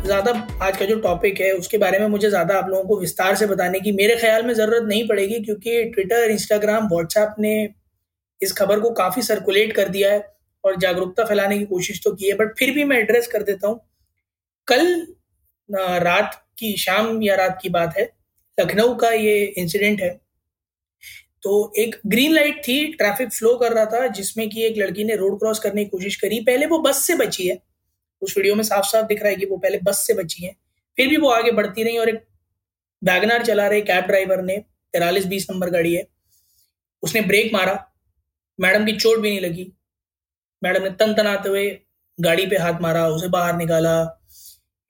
ज़्यादा आज का जो टॉपिक है, उसके बारे में मुझे ज़्यादा आप लोगों को विस्तार से बताने की मेरे ख्याल में ज़रूरत नहीं पड़ेगी, क्योंकि ट्विटर इंस्टाग्राम व्हाट्सएप ने इस खबर को काफ़ी सर्कुलेट कर दिया है और जागरूकता फैलाने की कोशिश तो की है बट फिर भी मैं एड्रेस कर देता हूँ। कल रात की, शाम या रात की बात है, लखनऊ का ये इंसिडेंट है। तो एक ग्रीन लाइट थी ट्रैफ़िक फ्लो कर रहा था, जिसमें कि एक लड़की ने रोड क्रॉस करने की कोशिश करी, पहले वो बस से बची है। उस वीडियो में साफ़ साफ़ दिख रहा है कि वो पहले बस से बची है। फिर भी वो आगे बढ़ती रही और एक वैगनार चला रहे कैब ड्राइवर ने, तिरालीस बीस नंबर गाड़ी है। उसने ब्रेक मारा। मैडम की चोट भी नहीं लगी। मैडम ने तन तनाते हुए गाड़ी पे हाथ मारा, उसे बाहर निकाला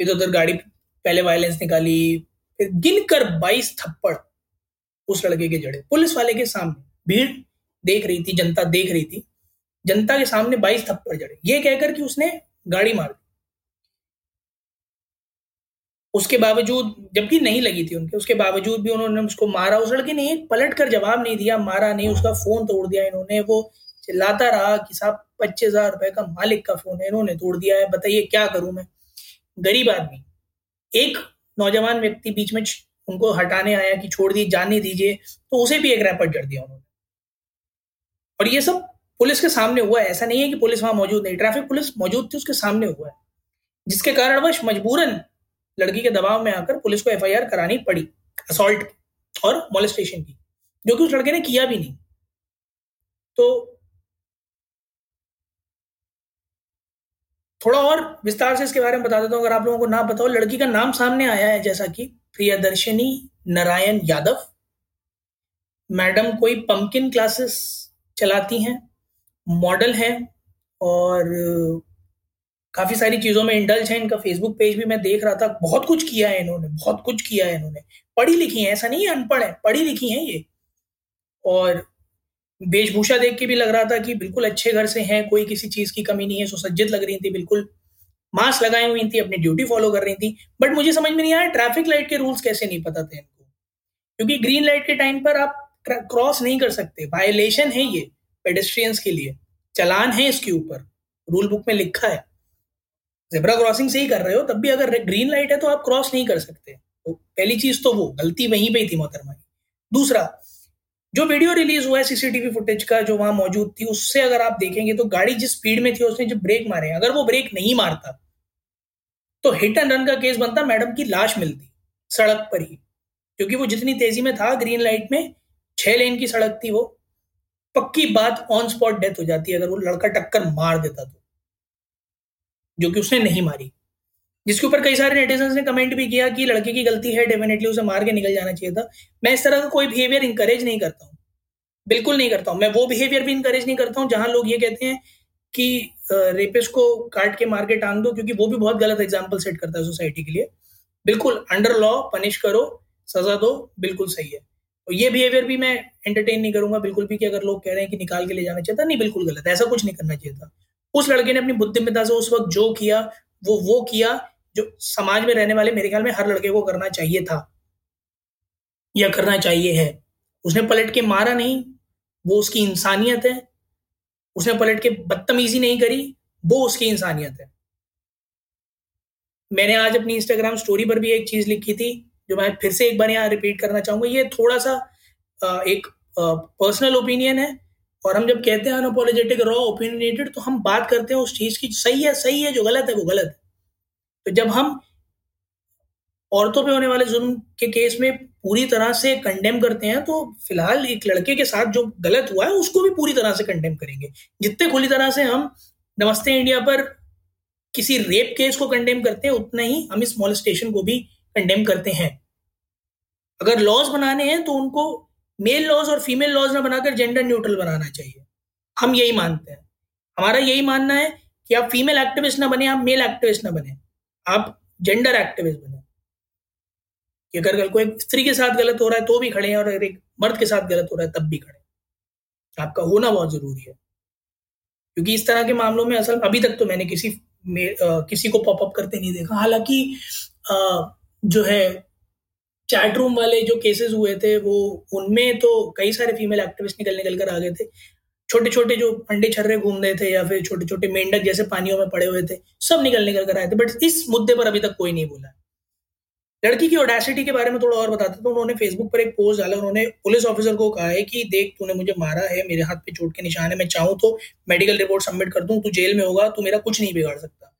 इधर उधर गाड़ी पहले वायलेंस निकाली, फिर गिनकर बाईस थप्पड़ उस लड़के के जड़े। पुलिस वाले के सामने भीड़ देख रही थी, जनता देख रही थी। जनता के सामने बाईस थप्पड़ जड़े। ये कहकर कि उसने गाड़ी मार उसके बावजूद, जबकि नहीं लगी थी उनके, उसके बावजूद भी उन्होंने उसको मारा। उस लड़के ने पलट कर जवाब नहीं दिया, मारा नहीं, उसका फ़ोन तोड़ दिया इन्होंने। वो चिल्लाता रहा कि साहब, पच्चीस हज़ार रुपए का मालिक का फ़ोन है, इन्होंने तोड़ दिया है, बताइए क्या करूँ मैं? गरीब आदमी। एक नौजवान व्यक्ति बीच में उनको हटाने आया कि छोड़ दी, जाने दीजिए तो उसे भी एक रैपर जड़ दिया उन्होंने। और ये सब पुलिस के सामने हुआ है। ऐसा नहीं है कि पुलिस वहाँ मौजूद नहीं, ट्रैफ़िक पुलिस मौजूद थी, उसके सामने हुआ है। जिसके कारणवश मजबूरन लड़की के दबाव में आकर पुलिस को एफआईआर करानी पड़ी असॉल्ट और मोलिस्टेशन की, जो कि उस लड़के ने किया भी नहीं। तो थोड़ा और विस्तार से इसके बारे में बता देता हूँ, अगर आप लोगों को ना बताओ लड़की का नाम सामने आया है, जैसा कि प्रियदर्शनी नारायण यादव। मैडम कोई पंकिन क्लासेस चलाती हैं मॉडल है, और काफ़ी सारी चीज़ों में इंडल्ज है, इनका फेसबुक पेज भी मैं देख रहा था, बहुत कुछ किया है इन्होंने, बहुत कुछ किया है इन्होंने। पढ़ी लिखी है, ऐसा नहीं है अनपढ़ है, पढ़ी लिखी है ये। और वेशभूषा देख के भी लग रहा था कि बिल्कुल अच्छे घर से हैं, कोई किसी चीज़ की कमी नहीं है, सुसज्जित लग रही थी बिल्कुल। मास्क लगाई हुई थी, अपनी ड्यूटी फॉलो कर रही थी। बट मुझे समझ में नहीं आया ट्रैफ़िक लाइट के रूल्स कैसे नहीं पता थे इनको? क्योंकि ग्रीन लाइट के टाइम पर आप क्रॉस नहीं कर सकते। वायलेशन है ये पेडेस्ट्रियंस के लिए। चलान है इसके ऊपर। रूल बुक में लिखा है। जेब्रा क्रॉसिंग से ही कर रहे हो, तब भी अगर ग्रीन लाइट है तो आप क्रॉस नहीं कर सकते। तो पहली चीज़ तो वो, गलती वहीं पे ही थी मोहतरमा की। दूसरा, जो वीडियो रिलीज़ हुआ है सीसीटीवी फुटेज का जो वहाँ मौजूद थी, उससे अगर आप देखेंगे तो गाड़ी जिस स्पीड में थी, उसने जब ब्रेक मारे, अगर वो ब्रेक नहीं मारता तो हिट एंड रन का केस बनता मैडम की लाश मिलती, सड़क पर ही। क्योंकि वो जितनी तेज़ी में था ग्रीन लाइट में, छह लेन की सड़क थी वो, पक्की बात ऑन स्पॉट डेथ हो जाती अगर वो लड़का टक्कर मार देता तो। जो कि उसने नहीं मारी। जिसके ऊपर कई सारे नेटिजन ने कमेंट भी किया कि लड़के की गलती है डेफिनेटली उसे मार के निकल जाना चाहिए था। मैं इस तरह का कोई बिहेवियर इंकरेज नहीं करता हूँ। बिल्कुल नहीं करता हूँ। मैं वो बिहेवियर भी इंकरेज नहीं करता हूँ, जहाँ लोग ये कहते हैं कि रेपिस्ट को काट के मार के टांग दो, क्योंकि वो भी बहुत गलत एग्ज़ाम्पल सेट करता है सोसाइटी के लिए। बिल्कुल अंडर लॉ पनिश करो, सजा दो, बिल्कुल सही है। और ये बिहेवियर भी मैं एंटरटेन नहीं करूँगा, बिल्कुल भी कि अगर लोग कह रहे हैं कि निकाल के ले जाना चाहिए था, नहीं, बिल्कुल गलत ऐसा कुछ नहीं करना चाहिए था। उस लड़के ने अपनी बुद्धिमत्ता से उस वक्त जो किया, वो वो किया जो समाज में रहने वाले मेरे ख्याल में हर लड़के को करना चाहिए था। या करना चाहिए है। उसने पलट के मारा नहीं। वो उसकी इंसानियत है। उसने पलट के बदतमीजी नहीं करी। वो उसकी इंसानियत है। मैंने आज अपनी इंस्टाग्राम स्टोरी पर भी एक चीज़ लिखी थी, जो मैं फिर से एक बार यहाँ रिपीट करना चाहूँगा। ये थोड़ा सा एक पर्सनल ओपिनियन है। और हम जब कहते हैं अनअपोलोजेटिक रॉ ओपिनियनेटेड तो हम बात करते हैं उस चीज़ की सही है सही है, जो गलत है, वो गलत है। तो जब हम औरतों पे होने वाले जुल्म के केस में पूरी तरह से कंडेम करते हैं तो फ़िलहाल एक लड़के के साथ जो गलत हुआ है, उसको भी पूरी तरह से कंडेम करेंगे। जितने खुली तरह से हम नमस्ते इंडिया पर किसी रेप केस को कंडेम करते हैं, उतना ही हम इस मॉलिस्टेशन को भी कंडेम करते हैं। अगर लॉज बनाने हैं तो उनको मेल लॉज और फीमेल लॉज ना बनाकर जेंडर न्यूट्रल बनाना चाहिए। हम यही मानते हैं। हमारा यही मानना है कि आप फीमेल एक्टिविस्ट ना बने आप मेल एक्टिविस्ट ना बने। आप जेंडर एक्टिविस्ट बने। अगर कल को एक स्त्री के साथ गलत हो रहा है तो भी खड़े हैं और अगर एक मर्द के साथ गलत हो रहा है तब भी खड़े आपका होना बहुत ज़रूरी है। क्योंकि इस तरह के मामलों में असल अभी तक तो मैंने किसी में, आ, किसी को पॉपअप करते नहीं देखा। हालाँकि जो है चैट रूम वाले जो केसेस हुए थे, वो उनमें तो कई सारे फीमेल एक्टिविस्ट निकल निकल कर आ गए थे। छोटे छोटे जो अंडे छर्रे घूम रहे थे या फिर छोटे छोटे मेंढक जैसे पानियों में पड़े हुए थे, सब निकल निकल कर आए थे। बट इस मुद्दे पर अभी तक कोई नहीं बोला। लड़की की ओडेसिटी के बारे में थोड़ा और बताते तो उन्होंने फेसबुक पर एक पोस्ट डाला। उन्होंने पुलिस ऑफिसर को कहा है कि, देख, तूने मुझे मारा है, मेरे हाथ पे चोट के निशान है, मैं चाहूँ तो मेडिकल रिपोर्ट सबमिट कर दूँ, तू जेल में होगा, तू मेरा कुछ नहीं बिगाड़ सकता।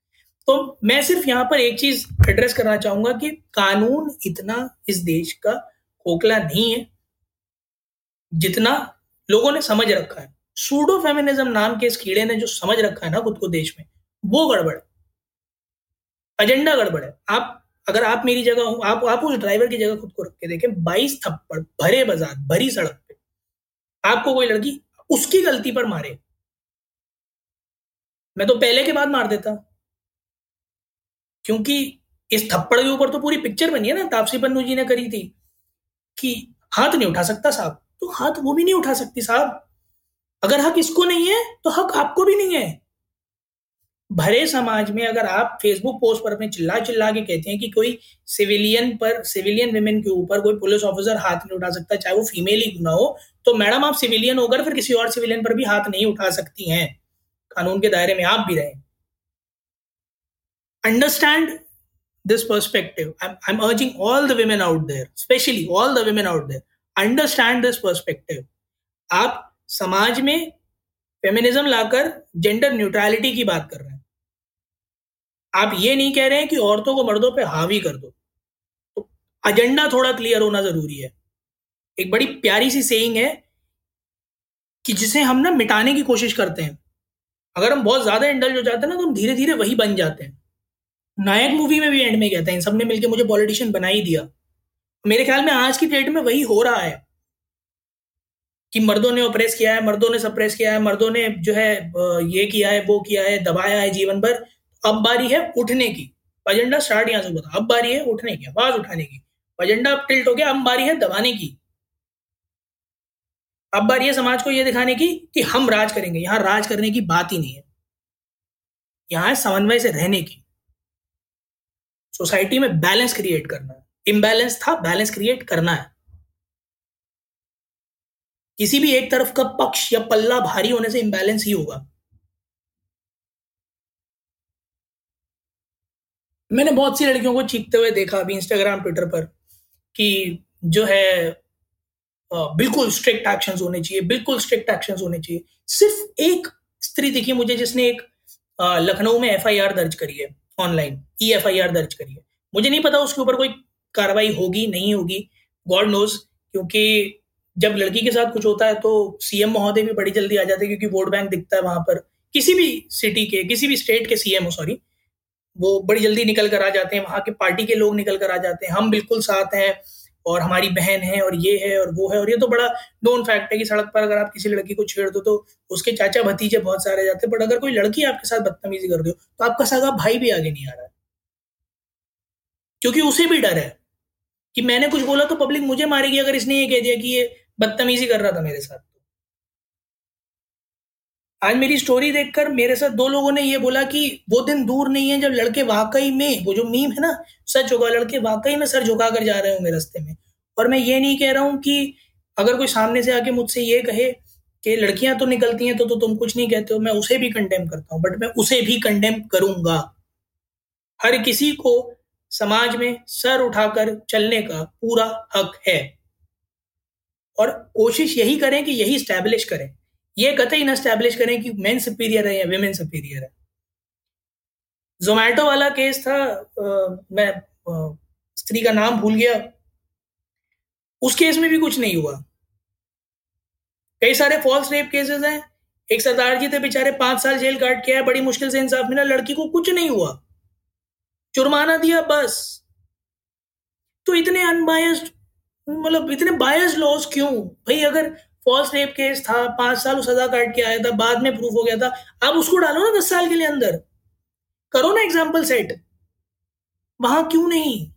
तो मैं सिर्फ़ यहाँ पर एक चीज़ एड्रेस करना चाहूँगा कि कानून इतना इस देश का खोखला नहीं है, जितना लोगों ने समझ रखा है। सूडो फेमिनिज्म नाम के इस कीड़े ने जो समझ रखा है ना खुद को देश में, वो गड़बड़ एजेंडा गड़बड़ है। आप, अगर आप मेरी जगह हो, आप आप उस ड्राइवर की जगह खुद को रख के देखें, बाईस थप्पड़, भरे बाज़ार, भरी सड़क पे। आपको कोई लड़की उसकी गलती पर मारे। मैं तो पहले के बाद मार देता। क्योंकि इस थप्पड़ के ऊपर तो पूरी पिक्चर बनी है ना, तापसी पन्नू जी ने करी थी कि हाथ नहीं उठा सकता साहब। तो हाथ वो भी नहीं उठा सकती साहब। अगर हक इसको नहीं है तो हक आपको भी नहीं है। भरे समाज में अगर आप फेसबुक पोस्ट पर अपने चिल्ला चिल्ला के कहते हैं कि कोई सिविलियन पर सिविलियन विमेन के ऊपर कोई पुलिस ऑफिसर हाथ नहीं उठा सकता, चाहे वो फीमेल ही ना हो तो मैडम आप सिविलियन होकर फिर किसी और सिविलियन पर भी हाथ नहीं उठा सकती हैं। कानून के दायरे में आप भी रहे। Understand this perspective. I'm, I'm urging all the women out there especially all the women out there understand this perspective. आप समाज में फेमिनिज्म लाकर जेंडर न्यूट्रलिटी की बात कर रहे हैं। आप ये नहीं कह रहे हैं कि औरतों को मर्दों पे हावी कर दो। तो एजेंडा थोड़ा क्लियर होना ज़रूरी है। एक बड़ी प्यारी सी सेइंग है कि जिसे हम ना मिटाने की कोशिश करते हैं। अगर हम बहुत ज़्यादा इंडल्ज हो जाते हैं ना तो हम धीरे धीरे वही बन जाते हैं। नायक मूवी में भी एंड में कहते हैं सबने मिलकर मुझे पॉलिटिशियन बना ही दिया। मेरे ख्याल में आज की डेट में वही हो रहा है कि मर्दों ने ऑपरेस किया है, मर्दों ने सप्रेस किया है, मर्दों ने जो है ये किया है, वो किया है, दबाया है जीवन भर अब बारी है उठने की। एजेंडा स्टार्ट यहाँ से बता अब बारी है उठने की, आवाज़ उठाने की। एजेंडा अब टिल्ट हो गया, अब बारी है दबाने की। अब बारी है समाज को यह दिखाने की कि हम राज करेंगे। यहाँ राज करने की बात ही नहीं है। यहाँ है समन्वय से रहने की। सोसाइटी में बैलेंस क्रिएट करना है। इम्बैलेंस था, बैलेंस क्रिएट करना है। किसी भी एक तरफ़ का पक्ष या पल्ला भारी होने से इम्बैलेंस ही होगा। मैंने बहुत सी लड़कियों को चीखते हुए देखा अभी इंस्टाग्राम ट्विटर पर कि जो है बिल्कुल स्ट्रिक्ट एक्शन होने चाहिए, बिल्कुल स्ट्रिक्ट एक्शन होने चाहिए। सिर्फ़ एक स्त्री दिखी मुझे जिसने एक लखनऊ में एफआईआर दर्ज करी है। Online e F I R दर्ज करिए। मुझे नहीं पता उसके ऊपर कोई कार्रवाई होगी, नहीं होगी। गॉड नोज़ क्योंकि जब लड़की के साथ कुछ होता है तो सीएम महोदय भी बड़ी जल्दी आ जाते हैं, क्योंकि वोट बैंक दिखता है वहाँ पर। किसी भी सिटी के, किसी भी स्टेट के सीएम हो सॉरी वो बड़ी जल्दी निकल कर आ जाते हैं। वहाँ के पार्टी के लोग निकल कर आ जाते हैं। हम बिल्कुल साथ हैं। और हमारी बहन है और ये है और वो है और ये तो बड़ा नोन फैक्ट है कि सड़क पर अगर आप किसी लड़की को छेड़ दो तो उसके चाचा भतीजे बहुत सारे जाते हैं बट अगर कोई लड़की आपके साथ बदतमीजी कर रही हो तो आपका सगा भाई भी आगे नहीं आ रहा है। क्योंकि उसे भी डर है कि मैंने कुछ बोला तो पब्लिक मुझे मारेगी अगर इसने ये कह दिया कि ये बदतमीजी कर रहा था मेरे साथ। आज मेरी स्टोरी देखकर मेरे साथ दो लोगों ने ये बोला कि वो दिन दूर नहीं है जब लड़के वाकई में वो जो मीम है ना सच होगा लड़के वाकई में सर झुका कर जा रहे होंगे रस्ते में। और मैं ये नहीं कह रहा हूँ कि अगर कोई सामने से आके मुझसे ये कहे कि लड़कियाँ तो निकलती हैं तो, तो तुम कुछ नहीं कहते हो मैं उसे भी कंडेम करता हूँ बट मैं उसे भी कंडेम करूँगा। हर किसी को समाज में सर उठाकर चलने का पूरा हक है। और कोशिश यही करें कि यही स्टैब्लिश करें। ये कतई न स्टैब्लिश करें कि मेन सुपीरियर है या वेमेन सुपीरियर है। जोमैटो वाला केस था आ, मैं आ, स्त्री का नाम भूल गया। उस केस में भी कुछ नहीं हुआ। कई सारे फॉल्स रेप केसेस हैं। एक सरदार जी थे बेचारे पाँच साल जेल काट के आए बड़ी मुश्किल से इंसाफ मिला लड़की को कुछ नहीं हुआ। जुर्माना दिया बस। तो इतने अनबायस्ड मतलब इतने बायस लॉस क्यों? भाई अगर फॉल्स रेप केस था, पाँच साल सजा काट के आया था, बाद में प्रूफ हो गया था। अब उसको डालो ना दस साल के लिए अंदर। करो ना एग्ज़ाम्पल सेट वहाँ क्यों नहीं?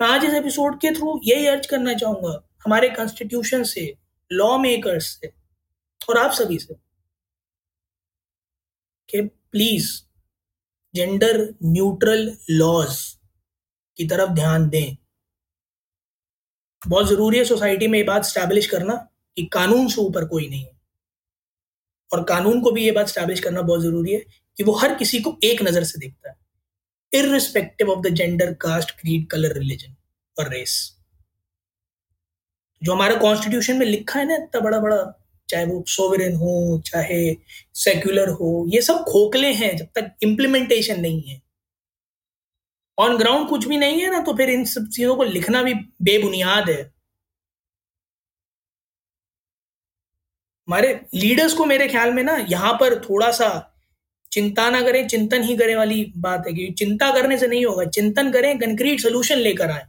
आज इस एपिसोड के थ्रू यही अर्ज़ करना चाहूँगा, हमारे कॉन्स्टिट्यूशन से लॉ मेकर्स से, और आप सभी से, कि प्लीज़ जेंडर न्यूट्रल लॉज की तरफ़ ध्यान दें। बहुत ज़रूरी है सोसाइटी में ये बात स्टैब्लिश करना कि कानून से ऊपर कोई नहीं है। और कानून को भी ये बात स्टैब्लिश करना बहुत ज़रूरी है कि वो हर किसी को एक नज़र से देखता है। Irrespective of the gender caste creed colour religion और रेस जो हमारा कॉन्स्टिट्यूशन में लिखा है ना इतना बड़ा बड़ा, चाहे वो सोवरेन हो, चाहे सेक्युलर हो, ये सब खोखले हैं जब तक इम्प्लीमेंटेशन नहीं है। ऑन ग्राउंड कुछ भी नहीं है ना तो फिर इन सब चीज़ों को लिखना भी बेबुनियाद है। हमारे लीडर्स को मेरे ख्याल में ना, यहाँ पर थोड़ा सा चिंता ना करें, चिंतन ही करें वाली बात है कि चिंता करने से नहीं होगा, चिंतन करें कंक्रीट सोल्यूशन लेकर आए।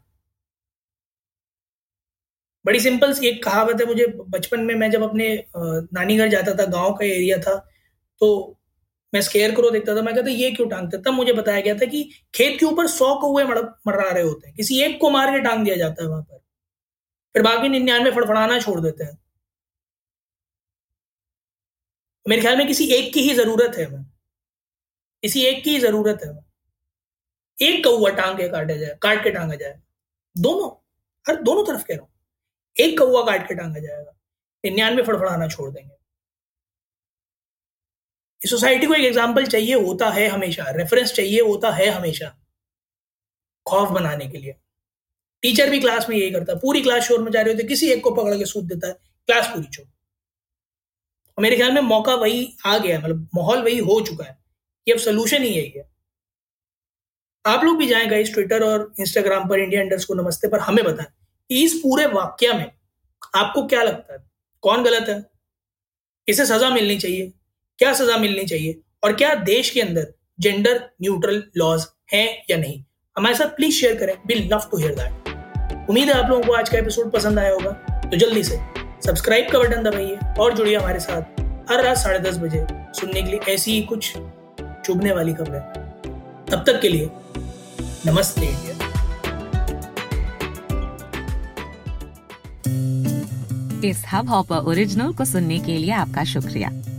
बड़ी सिंपल एक कहावत है, मुझे बचपन में मैं जब अपने नानी घर जाता था, गाँव का एरिया था तो मैं स्केयर करो, देखता था, मैं कहता, ये क्यों टांगते तब मुझे बताया गया था कि खेत के ऊपर सौ कौए मरा रहे होते हैं। किसी एक को मार के टांग दिया जाता है वहाँ पर। फिर बाकी निन्यानवे फड़फड़ाना छोड़ देते हैं। मेरे ख्याल में किसी एक की ही ज़रूरत है मैं किसी एक की ही ज़रूरत है एक कौआ टांग के काटा जाए, काट के टांगा जाए। दोनों, हर दोनों तरफ़ कह रहा हूँ। एक कौआ काट के टांगा जाएगा। निन्यानवे फड़फड़ाना छोड़ देंगे। सोसाइटी को एक एग्ज़ाम्पल चाहिए होता है हमेशा, रेफरेंस चाहिए होता है हमेशा, खौफ बनाने के लिए। टीचर भी क्लास में यही करता है पूरी क्लास शोर में जा रही होती है किसी एक को पकड़ के सूद देता है क्लास पूरी चोर मेरे ख्याल में मौका वही आ गया मतलब माहौल वही हो चुका है कि अब सोल्यूशन ही यही है। आप लोग भी जाएँगे इस ट्विटर और इंस्टाग्राम पर इंडिया इंडर्स को नमस्ते पर, हमें बताएँ इस पूरे वाक्य में आपको क्या लगता है? कौन गलत है? इसे सजा मिलनी चाहिए? क्या सजा मिलनी चाहिए? और क्या देश के अंदर जेंडर न्यूट्रल लॉज हैं या नहीं? हमारे साथ प्लीज़ शेयर करें। Will love to hear that उम्मीद है आप लोगों को आज का एपिसोड पसंद आया होगा। तो जल्दी से सब्सक्राइब का बटन दबाइए और जुड़िए हमारे साथ हर रात साढ़े दस बजे सुनने के लिए ऐसी ही कुछ चुभने वाली खबरें। तब तक के लिए नमस्ते इंडिया। इस हब हॉपर ओरिजिनल को सुनने के लिए आपका शुक्रिया।